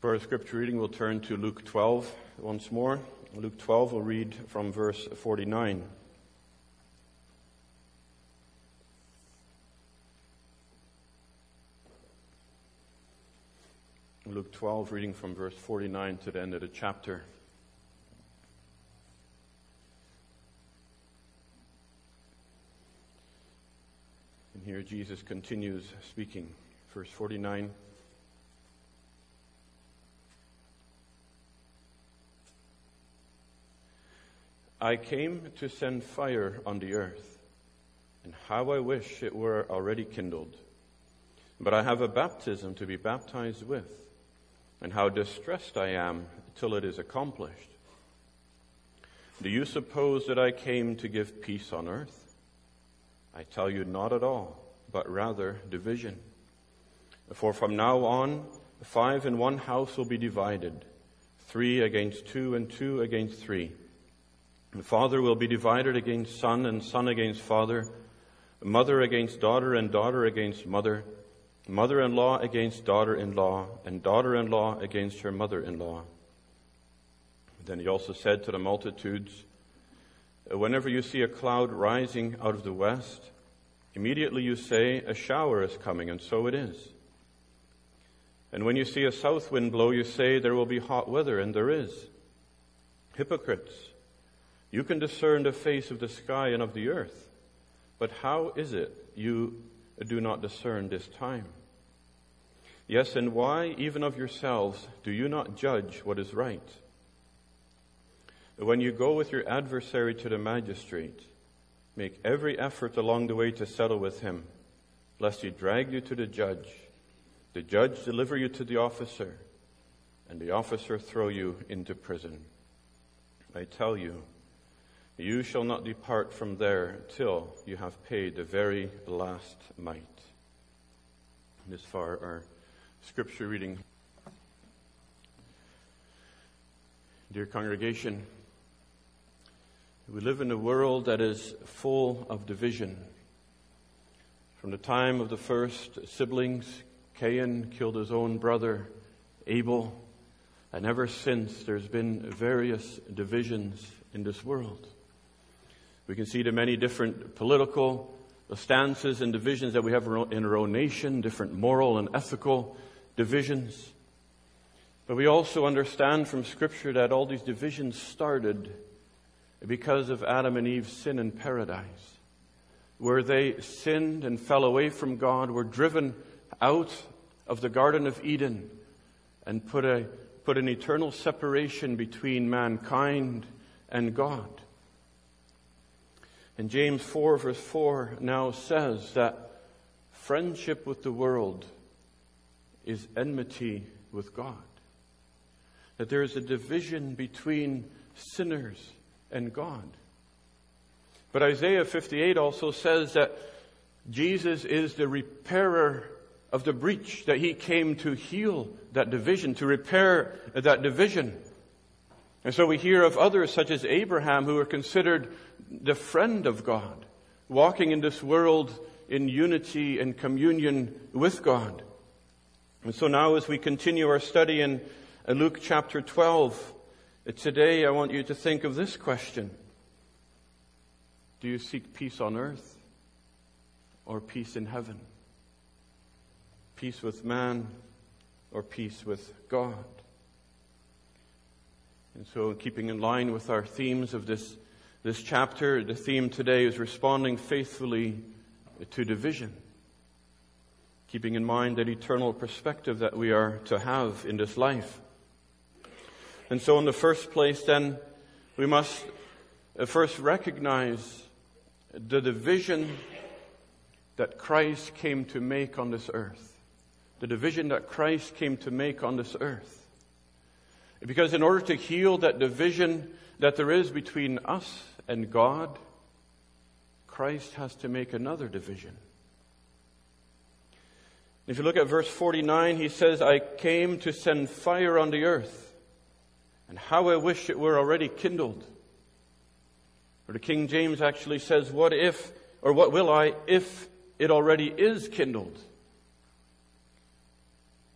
For our scripture reading, we'll turn to Luke 12 once more. Luke 12, we'll read from verse 49. Luke 12, reading from verse 49 to the end of the chapter. And here Jesus continues speaking. Verse 49. I came to send fire on the earth, and how I wish it were already kindled. But I have a baptism to be baptized with, and how distressed I am till it is accomplished. Do you suppose that I came to give peace on earth? I tell you not at all, but rather division. For from now on, five in one house will be divided, three against two and two against three. The father will be divided against son and son against father, mother against daughter and daughter against mother, mother-in-law against daughter-in-law, and daughter-in-law against her mother-in-law. Then he also said to the multitudes, Whenever you see a cloud rising out of the west, immediately you say, A shower is coming, and so it is. And when you see a south wind blow, you say, There will be hot weather, and there is. Hypocrites! You can discern the face of the sky and of the earth, but how is it you do not discern this time? Yes, and why, even of yourselves, do you not judge what is right? When you go with your adversary to the magistrate, make every effort along the way to settle with him, lest he drag you to the judge, the judge deliver you to the officer, and the officer throw you into prison. I tell you, you shall not depart from there till you have paid the very last mite. This far our scripture reading. Dear congregation, we live in a world that is full of division. From the time of the first siblings, Cain killed his own brother Abel, and ever since there's been various divisions in this world. We can see the many different political stances and divisions that we have in our own nation, different moral and ethical divisions. But we also understand from Scripture that all these divisions started because of Adam and Eve's sin in paradise, where they sinned and fell away from God, were driven out of the Garden of Eden, and put, a, put an eternal separation between mankind and God. And James 4 verse 4 now says that friendship with the world is enmity with God. That there is a division between sinners and God. But Isaiah 58 also says that Jesus is the repairer of the breach, that he came to heal that division, to repair that division. And so we hear of others such as Abraham who are considered the friend of God, walking in this world in unity and communion with God. And so now as we continue our study in Luke chapter 12, uh, today I want you to think of this question. Do you seek peace on earth or peace in heaven? Peace with man or peace with God? And so, keeping in line with our themes of this, this chapter, the theme today is responding faithfully to division. Keeping in mind that eternal perspective that we are to have in this life. And so, in the first place, then, we must uh, first recognize the division that Christ came to make on this earth. The division that Christ came to make on this earth. Because in order to heal that division that there is between us and God, Christ has to make another division. If you look at verse 49, he says, I came to send fire on the earth, and how I wish it were already kindled. Or the King James actually says, What if, or what will I if it already is kindled?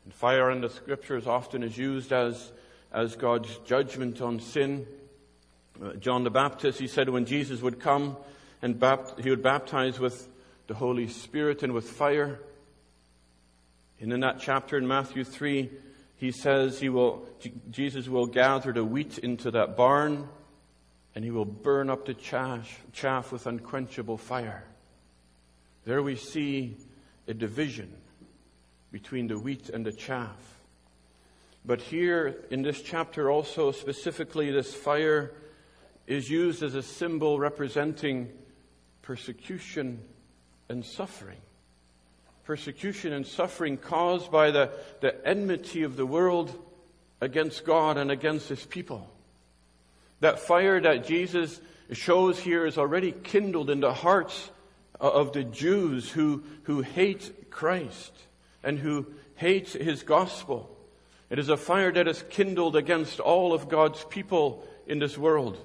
And fire in the scriptures often is used as, as God's judgment on sin. Uh, John the Baptist, he said when Jesus would come and bapt- he would baptize with the Holy Spirit and with fire. And in that chapter in Matthew 3, he says he will, Jesus will gather the wheat into that barn and he will burn up the chaff, chaff with unquenchable fire. There we see a division between the wheat and the chaff. But here in this chapter also specifically this fire is used as a symbol representing persecution and suffering. Persecution and suffering caused by the, the enmity of the world against God and against His people. That fire that Jesus shows here is already kindled in the hearts of the Jews who, who hate Christ and who hate His gospel. It is a fire that is kindled against all of God's people in this world.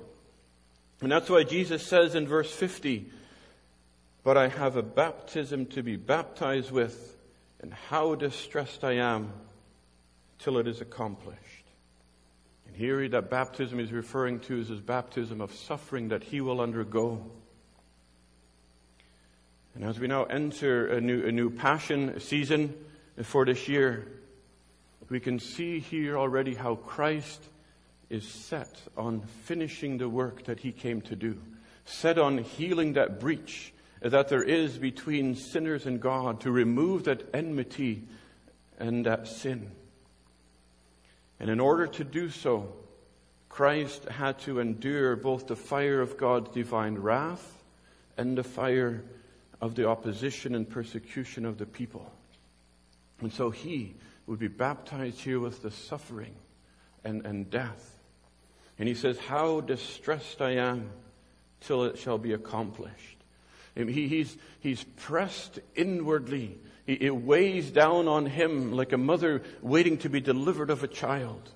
And that's why Jesus says in verse 50, But I have a baptism to be baptized with, and how distressed I am till it is accomplished. And here that baptism is referring to is his baptism of suffering that he will undergo. And as we now enter a new, a new passion season for this year, we can see here already how Christ is set on finishing the work that he came to do, set on healing that breach that there is between sinners and God, to remove that enmity and that sin. And in order to do so, Christ had to endure both the fire of God's divine wrath and the fire of the opposition and persecution of the people. And so he would be baptized here with the suffering and, and death and he says, How distressed I am till it shall be accomplished. He, he's, he's pressed inwardly. It weighs down on him like a mother waiting to be delivered of a child.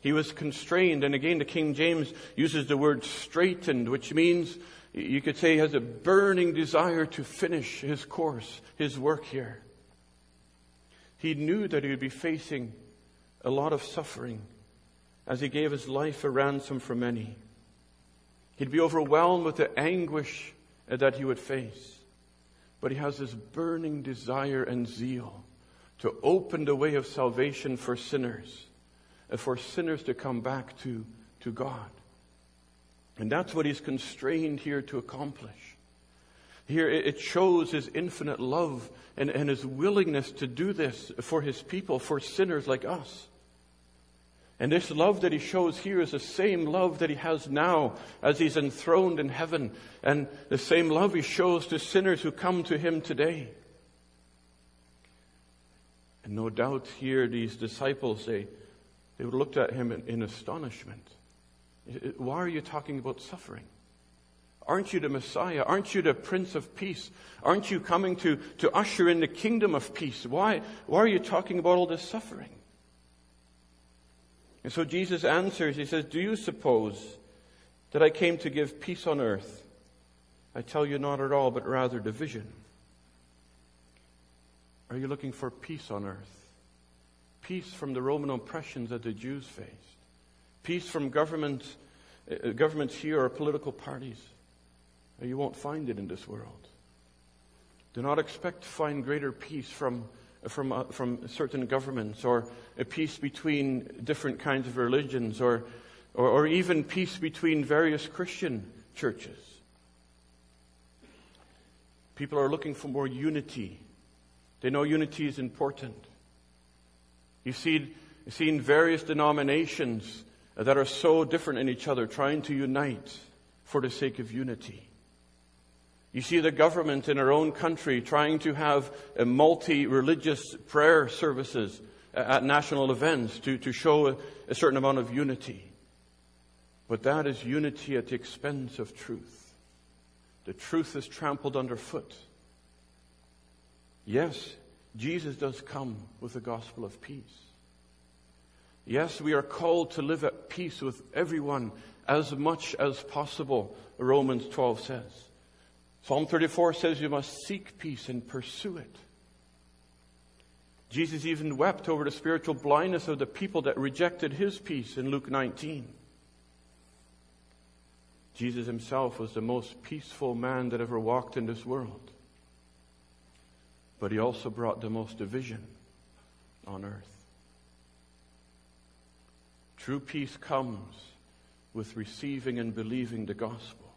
He was constrained, and again, the King James uses the word straitened, which means you could say he has a burning desire to finish his course, his work here. He knew that he would be facing a lot of suffering as he gave his life a ransom for many. He'd be overwhelmed with the anguish that he would face. But he has this burning desire and zeal to open the way of salvation for sinners, and for sinners to come back to, to God. And that's what he's constrained here to accomplish. Here it shows his infinite love and, and his willingness to do this for his people, for sinners like us. And this love that he shows here is the same love that he has now as he's enthroned in heaven, and the same love he shows to sinners who come to him today. And no doubt here these disciples, they, they looked at him in, in astonishment. Why are you talking about suffering? Aren't you the Messiah? Aren't you the Prince of Peace? Aren't you coming to, to usher in the kingdom of peace? Why, why are you talking about all this suffering? And so Jesus answers, He says, Do you suppose that I came to give peace on earth? I tell you not at all, but rather division. Are you looking for peace on earth? Peace from the Roman oppressions that the Jews faced. Peace from government, uh, governments here or political parties. You won't find it in this world. Do not expect to find greater peace from from, uh, from certain governments, or a peace between different kinds of religions, or, or, or even peace between various Christian churches. People are looking for more unity. They know unity is important. You've seen, you've seen various denominations that are so different in each other trying to unite for the sake of unity. You see the government in our own country trying to have uh, multi religious prayer services uh, at national events to, to show a, a certain amount of unity. But that is unity at the expense of truth. The truth is trampled underfoot. Yes, Jesus does come with the gospel of peace. Yes, we are called to live at peace with everyone as much as possible, Romans 12 says. Psalm 34 says you must seek peace and pursue it. Jesus even wept over the spiritual blindness of the people that rejected his peace in Luke 19. Jesus himself was the most peaceful man that ever walked in this world. But he also brought the most division on earth. True peace comes with receiving and believing the gospel.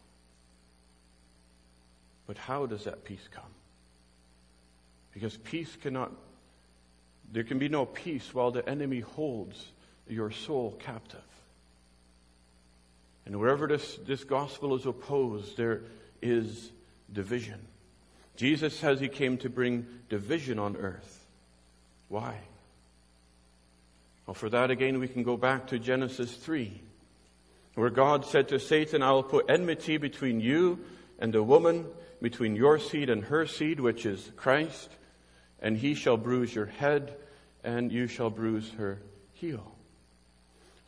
But how does that peace come? Because peace cannot, there can be no peace while the enemy holds your soul captive. And wherever this, this gospel is opposed, there is division. Jesus says he came to bring division on earth. Why? Well, for that again, we can go back to Genesis 3, where God said to Satan, I will put enmity between you and the woman, between your seed and her seed, which is Christ, and he shall bruise your head, and you shall bruise her heel.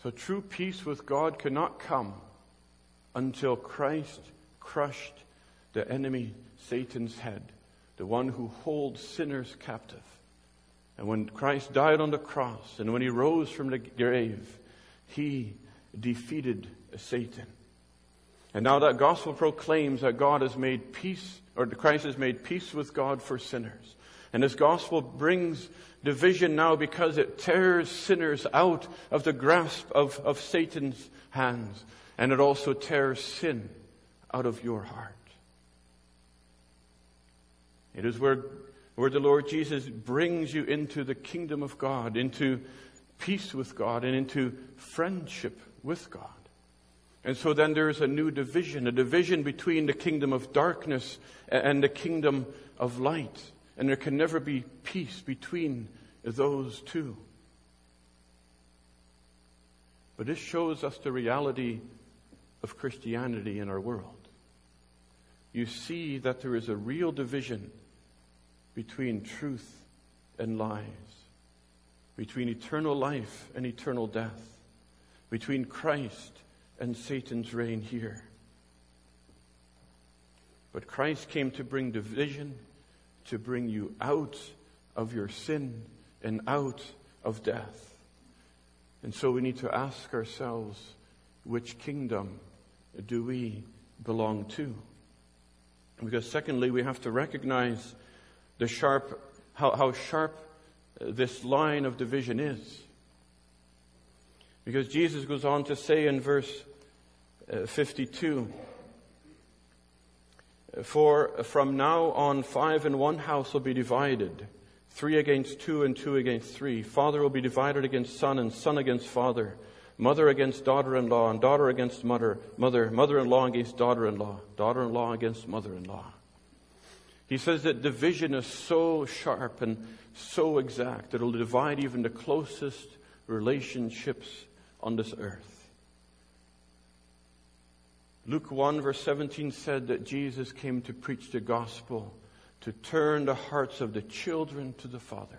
So true peace with God cannot come until Christ crushed the enemy, Satan's head, the one who holds sinners captive. And when Christ died on the cross and when he rose from the grave, he defeated Satan. And now that gospel proclaims that God has made peace, or Christ has made peace with God for sinners. And this gospel brings division now because it tears sinners out of the grasp of, of Satan's hands. And it also tears sin out of your heart. It is where where the Lord Jesus brings you into the kingdom of God, into peace with God, and into friendship with God. And so then there is a new division, a division between the kingdom of darkness and the kingdom of light. And there can never be peace between those two. But this shows us the reality of Christianity in our world. You see that there is a real division between truth and lies, between eternal life and eternal death, between Christ and Satan's reign here. But Christ came to bring division, to bring you out of your sin and out of death. And so we need to ask ourselves, which kingdom do we belong to? Because secondly, we have to recognize the sharp, how, how sharp this line of division is. Because Jesus goes on to say in verse uh, 52, For from now on, five in one house will be divided, three against two and two against three. Father will be divided against son and son against father, mother against daughter-in-law and daughter against mother, mother, mother-in-law against daughter-in-law, daughter-in-law against mother-in-law. He says that division is so sharp and so exact that it'll divide even the closest relationships on this earth. Luke 1 verse 17 said that Jesus came to preach the gospel, to turn the hearts of the children to the fathers.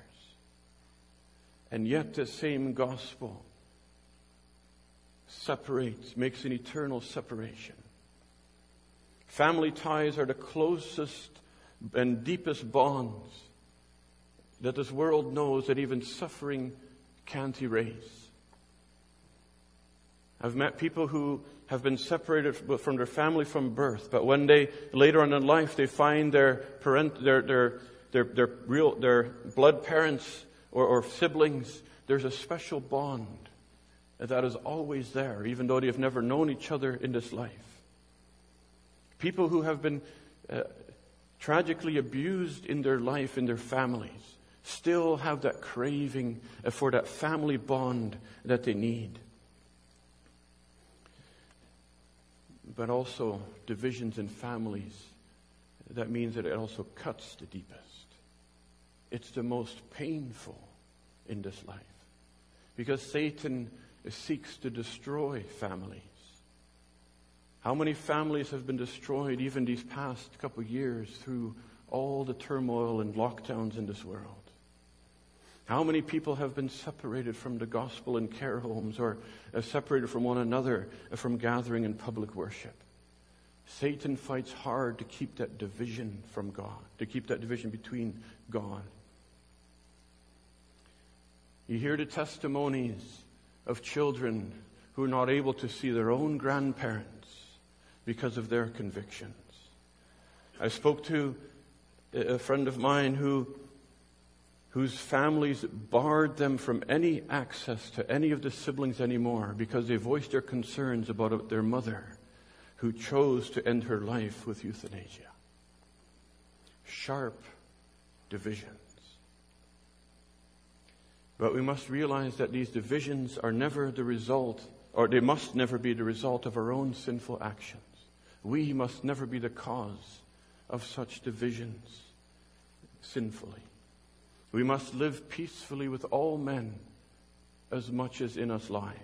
And yet the same gospel separates, makes an eternal separation. Family ties are the closest and deepest bonds that this world knows that even suffering can't erase. I've met people who have been separated from their family from birth, but when they later on in life they find their parent, their their their, their real their blood parents or, or siblings, there's a special bond that is always there, even though they have never known each other in this life. People who have been uh, tragically abused in their life, in their families, still have that craving for that family bond that they need. But also divisions in families, that means that it also cuts the deepest. It's the most painful in this life because Satan seeks to destroy families. How many families have been destroyed even these past couple years through all the turmoil and lockdowns in this world? How many people have been separated from the gospel in care homes or uh, separated from one another uh, from gathering in public worship? Satan fights hard to keep that division from God, to keep that division between God You hear the testimonies of children who are not able to see their own grandparents because of their convictions. I spoke to a friend of mine who, whose families barred them from any access to any of the siblings anymore because they voiced their concerns about their mother who chose to end her life with euthanasia. Sharp divisions. But we must realize that these divisions are never the result, or they must never be the result of our own sinful actions. We must never be the cause of such divisions sinfully. We must live peacefully with all men as much as in us lies.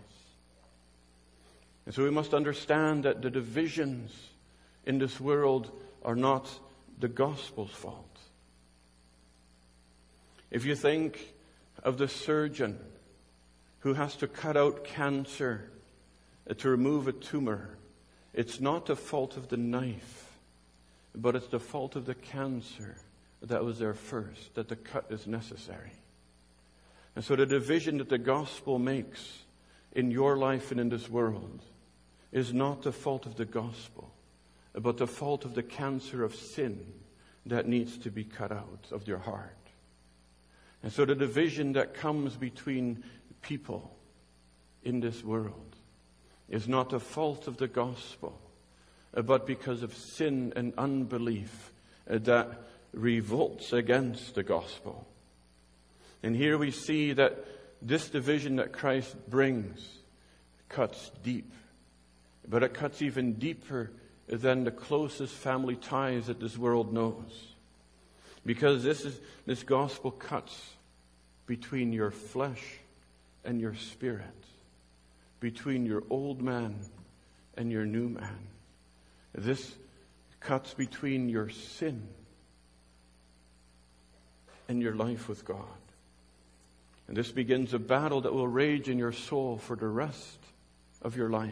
And so we must understand that the divisions in this world are not the gospel's fault. If you think of the surgeon who has to cut out cancer uh, to remove a tumor, it's not the fault of the knife, but it's the fault of the cancer that was there first, that the cut is necessary. And so the division that the gospel makes in your life and in this world is not the fault of the gospel, but the fault of the cancer of sin that needs to be cut out of your heart. And so the division that comes between people in this world is not the fault of the gospel, but because of sin and unbelief that revolts against the gospel. And here we see that this division that Christ brings cuts deep, but it cuts even deeper than the closest family ties that this world knows. Because this is, this gospel cuts between your flesh and your spirit, between your old man and your new man. This cuts between your sin and your life with God. And this begins a battle that will rage in your soul for the rest of your life.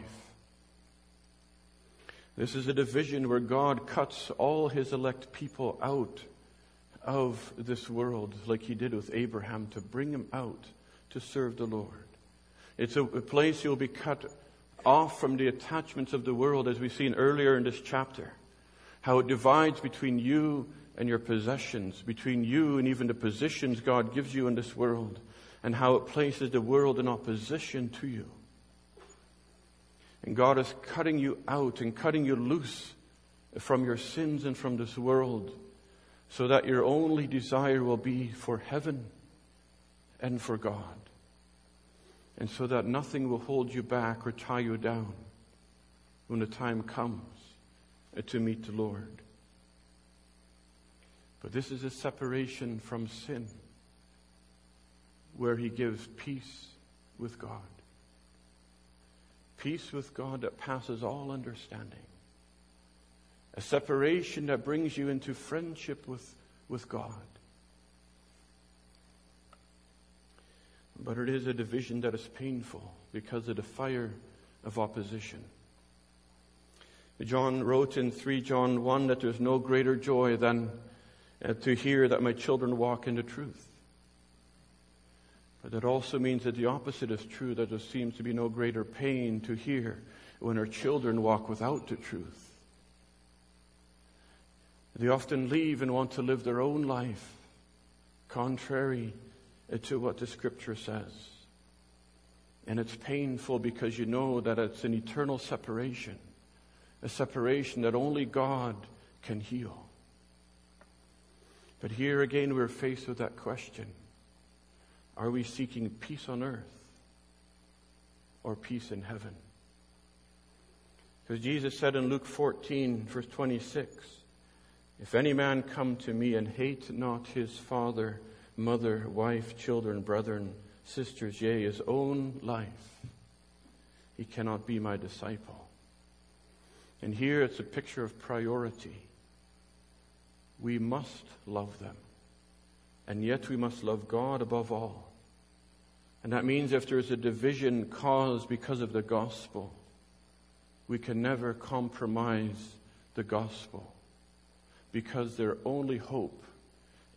This is a division where God cuts all his elect people out of this world, like he did with Abraham, to bring him out to serve the Lord. It's a, a place you'll be cut off from the attachments of the world, as we've seen earlier in this chapter. How it divides between you and your possessions, between you and even the positions God gives you in this world, and how it places the world in opposition to you. And God is cutting you out and cutting you loose from your sins and from this world so that your only desire will be for heaven and for God. And so that nothing will hold you back or tie you down when the time comes to meet the Lord. But this is a separation from sin where He gives peace with God. Peace with God that passes all understanding a separation that brings you into friendship with, with God. But it is a division that is painful because of the fire of opposition. John wrote in 3 John 1 that there's no greater joy than uh, to hear that my children walk in the truth. But that also means that the opposite is true, that there seems to be no greater pain to hear when our children walk without the truth. They often leave and want to live their own life contrary to what the scripture says. And it's painful because you know that it's an eternal separation, a separation that only God can heal. But here again, we're faced with that question Are we seeking peace on earth or peace in heaven? Because Jesus said in Luke 14, verse 26, if any man come to me and hate not his father, mother, wife, children, brethren, sisters, yea, his own life, he cannot be my disciple. And here it's a picture of priority. We must love them. And yet we must love God above all. And that means if there's a division caused because of the gospel, we can never compromise the gospel because their only hope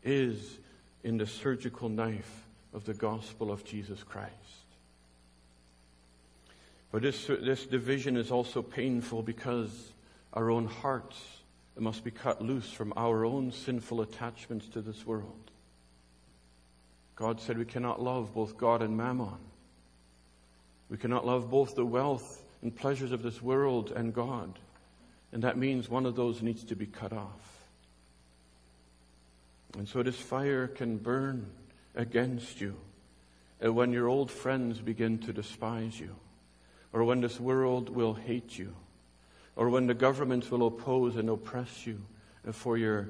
is in the surgical knife of the gospel of Jesus Christ. But this, this division is also painful because our own hearts must be cut loose from our own sinful attachments to this world. God said we cannot love both God and mammon. We cannot love both the wealth and pleasures of this world and God. And that means one of those needs to be cut off. And so this fire can burn against you uh, when your old friends begin to despise you, or when this world will hate you, or when the government will oppose and oppress you for your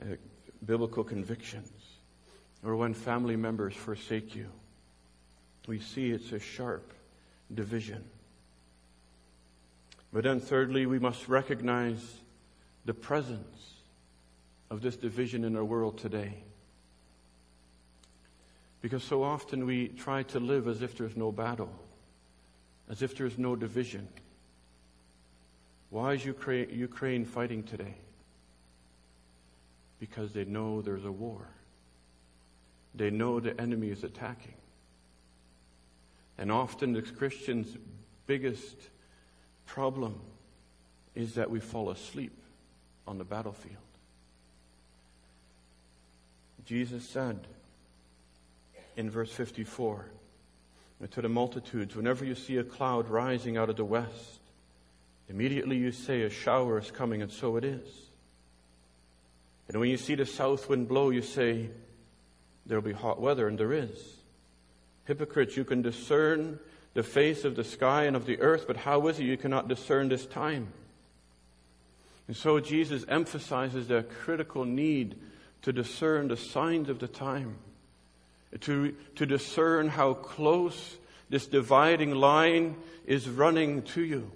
uh, biblical convictions, or when family members forsake you. We see it's a sharp division. But then, thirdly, we must recognize the presence of this division in our world today. Because so often we try to live as if there's no battle, as if there's no division. Why is Ukraine fighting today? Because they know there's a war. They know the enemy is attacking. And often the Christian's biggest problem is that we fall asleep on the battlefield. Jesus said in verse 54 to the multitudes, whenever you see a cloud rising out of the west, immediately you say a shower is coming, and so it is. And when you see the south wind blow, you say there'll be hot weather, and there is. Hypocrites, you can discern the face of the sky and of the earth, but how is it you cannot discern this time? And so Jesus emphasizes the critical need to discern the signs of the time, to, to discern how close this dividing line is running to you.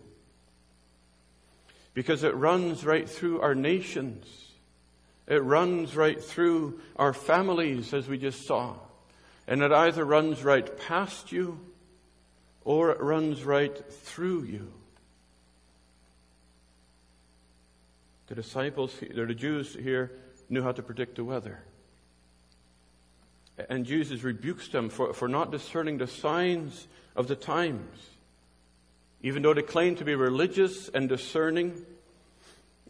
Because it runs right through our nations. It runs right through our families, as we just saw. And it either runs right past you or it runs right through you. The disciples, the Jews here, knew how to predict the weather. And Jesus rebukes them for, for not discerning the signs of the times. Even though they claimed to be religious and discerning,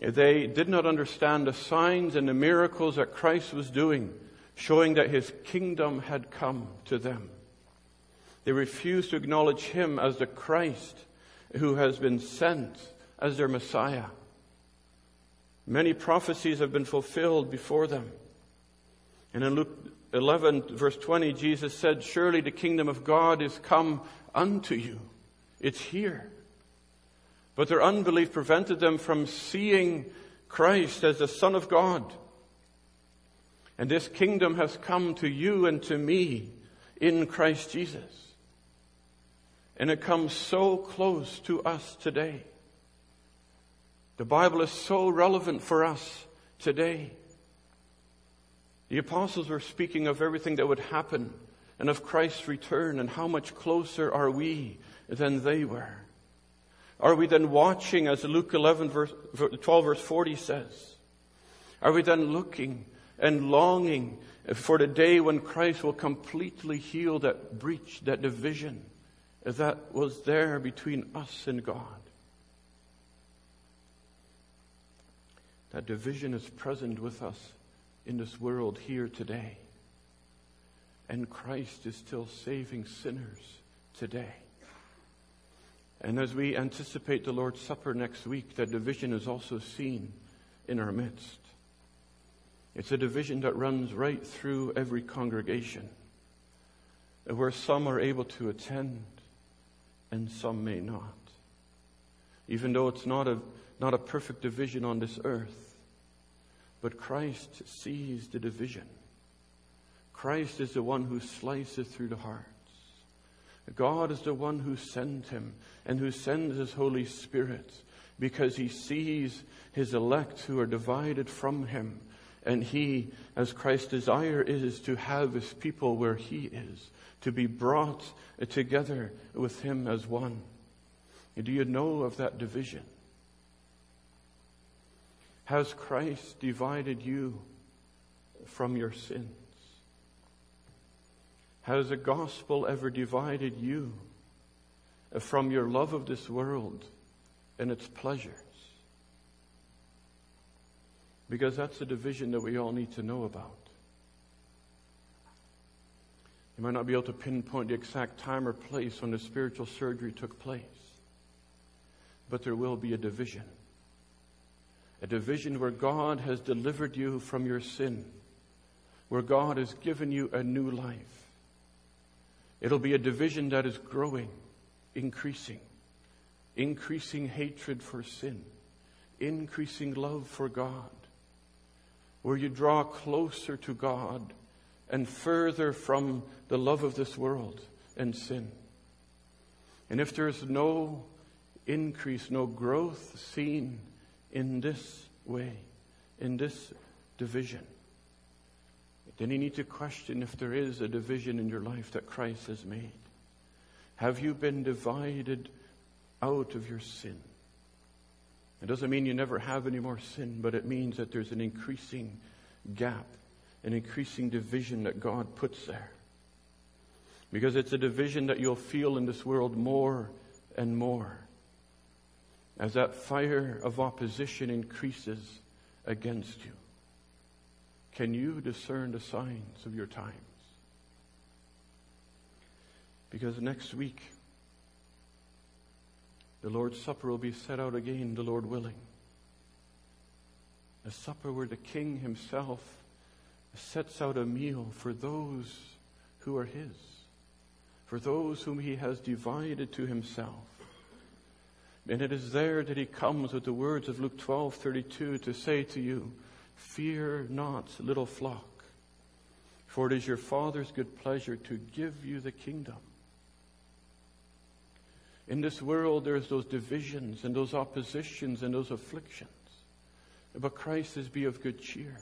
they did not understand the signs and the miracles that Christ was doing showing that his kingdom had come to them. They refused to acknowledge him as the Christ who has been sent as their Messiah. Many prophecies have been fulfilled before them. And in Luke 11, verse 20, Jesus said, Surely the kingdom of God is come unto you. It's here. But their unbelief prevented them from seeing Christ as the Son of God and this kingdom has come to you and to me in Christ Jesus. And it comes so close to us today. The Bible is so relevant for us today. The apostles were speaking of everything that would happen and of Christ's return and how much closer are we than they were. Are we then watching as Luke 11 verse, 12 verse 40 says? Are we then looking and longing for the day when Christ will completely heal that breach, that division that was there between us and God. That division is present with us in this world here today. And Christ is still saving sinners today. And as we anticipate the Lord's Supper next week, that division is also seen in our midst. It's a division that runs right through every congregation, where some are able to attend and some may not. Even though it's not a, not a perfect division on this earth, but Christ sees the division. Christ is the one who slices through the hearts. God is the one who sent him and who sends his Holy Spirit because he sees his elect who are divided from him and he, as Christ's desire is to have his people where he is, to be brought together with him as one. Do you know of that division? Has Christ divided you from your sins? Has the gospel ever divided you from your love of this world and its pleasures? Because that's a division that we all need to know about. You might not be able to pinpoint the exact time or place when the spiritual surgery took place, but there will be a division. A division where God has delivered you from your sin, where God has given you a new life. It'll be a division that is growing, increasing, increasing hatred for sin, increasing love for God, where you draw closer to God and further from the love of this world and sin. And if there is no increase, no growth seen in this way, in this division, then you need to question if there is a division in your life that Christ has made. Have you been divided out of your sin? It doesn't mean you never have any more sin, but it means that there's an increasing gap an increasing division that God puts there. Because it's a division that you'll feel in this world more and more as that fire of opposition increases against you. Can you discern the signs of your times? Because next week, the Lord's Supper will be set out again, the Lord willing. A supper where the King himself sets out a meal for those who are His, for those whom He has divided to Himself. And it is there that He comes with the words of Luke 12 32 to say to you, Fear not, little flock, for it is your Father's good pleasure to give you the kingdom. In this world, there's those divisions and those oppositions and those afflictions. But Christ says, Be of good cheer.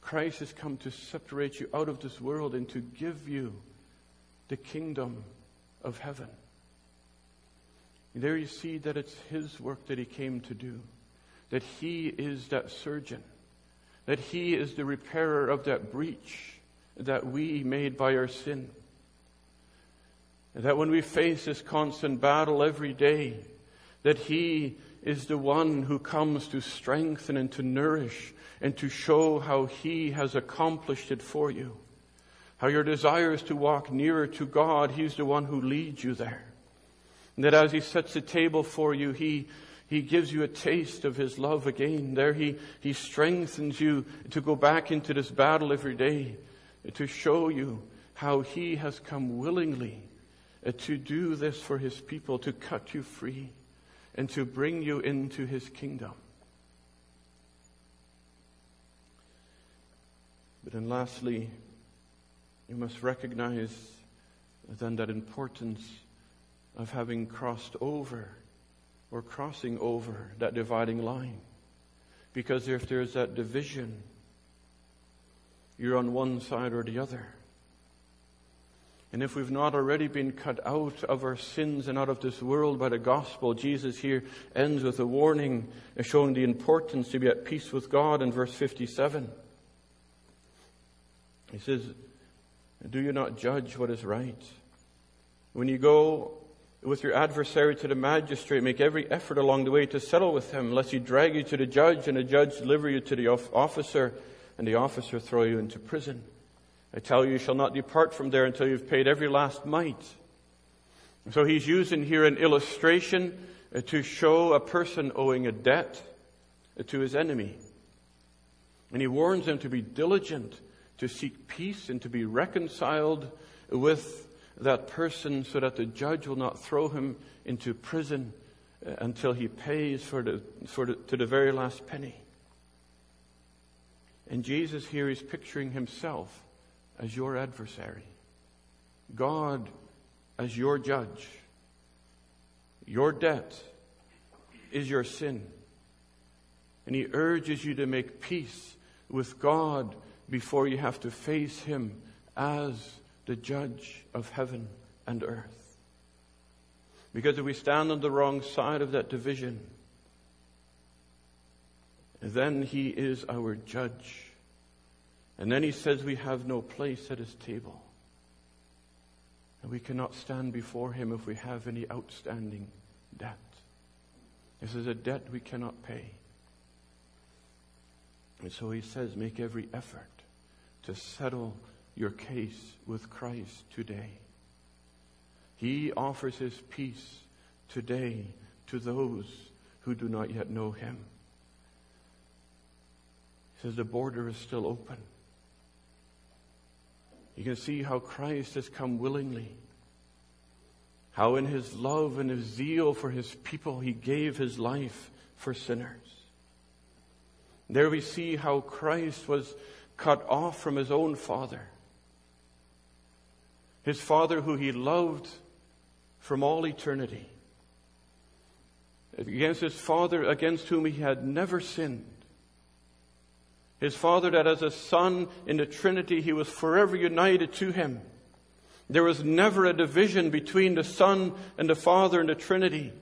Christ has come to separate you out of this world and to give you the kingdom of heaven. And there you see that it's His work that He came to do, that He is that surgeon, that He is the repairer of that breach that we made by our sin. That when we face this constant battle every day, that He is the one who comes to strengthen and to nourish and to show how He has accomplished it for you. How your desire is to walk nearer to God, He's the one who leads you there. And that as He sets the table for you, He he gives you a taste of His love again. There He, He strengthens you to go back into this battle every day, to show you how He has come willingly uh, to do this for His people, to cut you free and to bring you into His kingdom. But then lastly, you must recognize then that importance of having crossed over or crossing over that dividing line. Because if there's that division, you're on one side or the other. And if we've not already been cut out of our sins and out of this world by the gospel, Jesus here ends with a warning uh, showing the importance to be at peace with God in verse 57. He says, Do you not judge what is right? When you go with your adversary to the magistrate, make every effort along the way to settle with him, lest he drag you to the judge, and the judge deliver you to the officer, and the officer throw you into prison. I tell you, you shall not depart from there until you've paid every last mite. So he's using here an illustration uh, to show a person owing a debt uh, to his enemy. And he warns them to be diligent to seek peace and to be reconciled with that person so that the judge will not throw him into prison uh, until he pays for the, for the, to the very last penny. And Jesus here is picturing himself as your adversary, God as your judge. Your debt is your sin. And he urges you to make peace with God before you have to face him as the judge of heaven and earth. Because if we stand on the wrong side of that division, then he is our judge. And then he says we have no place at his table. And we cannot stand before him if we have any outstanding debt. This is a debt we cannot pay. And so he says, make every effort to settle your case with Christ today. He offers his peace today to those who do not yet know him. He says the border is still open. You can see how Christ has come willingly. How in his love and his zeal for his people, he gave his life for sinners. There we see how Christ was cut off from his own father. His father who he loved from all eternity. Against his father against whom he had never sinned. His father that as a son in the Trinity he was forever united to him. There was never a division between the Son and the Father and the Trinity.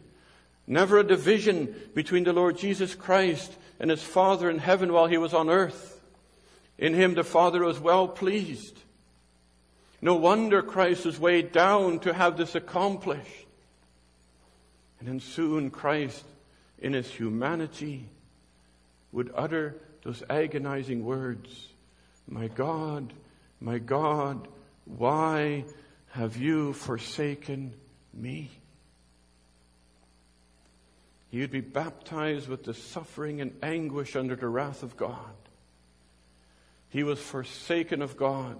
Never a division between the Lord Jesus Christ and his Father in heaven while he was on earth. In him the Father was well pleased. No wonder Christ was weighed down to have this accomplished. And then soon Christ, in his humanity, would utter those agonizing words, My God, my God, why have you forsaken me? He would be baptized with the suffering and anguish under the wrath of God. He was forsaken of God.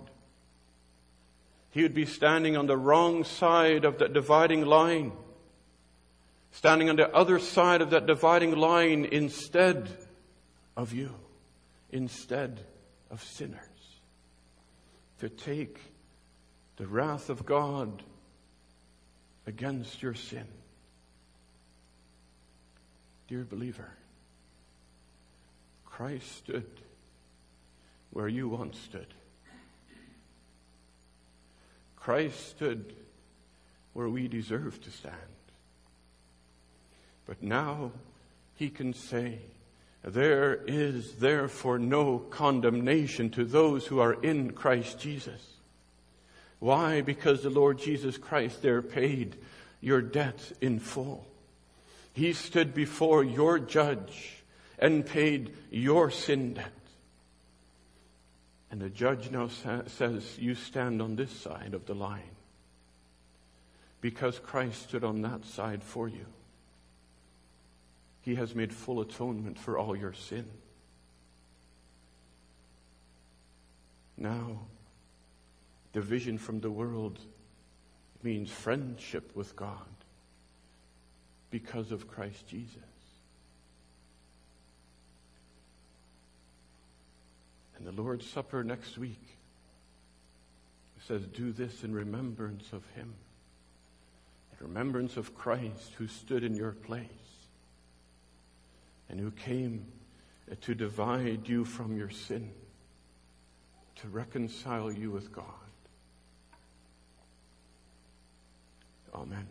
He would be standing on the wrong side of that dividing line. Standing on the other side of that dividing line instead of you. Instead of sinners. To take the wrath of God against your sin. Dear believer, Christ stood where you once stood. Christ stood where we deserve to stand. But now he can say, there is therefore no condemnation to those who are in Christ Jesus. Why? Because the Lord Jesus Christ there paid your debt in full. He stood before your judge and paid your sin debt. And the judge now sa- says, You stand on this side of the line because Christ stood on that side for you. He has made full atonement for all your sin. Now, division from the world means friendship with God because of Christ Jesus. And the Lord's Supper next week says, Do this in remembrance of Him, in remembrance of Christ who stood in your place and who came to divide you from your sin, to reconcile you with God. Amen.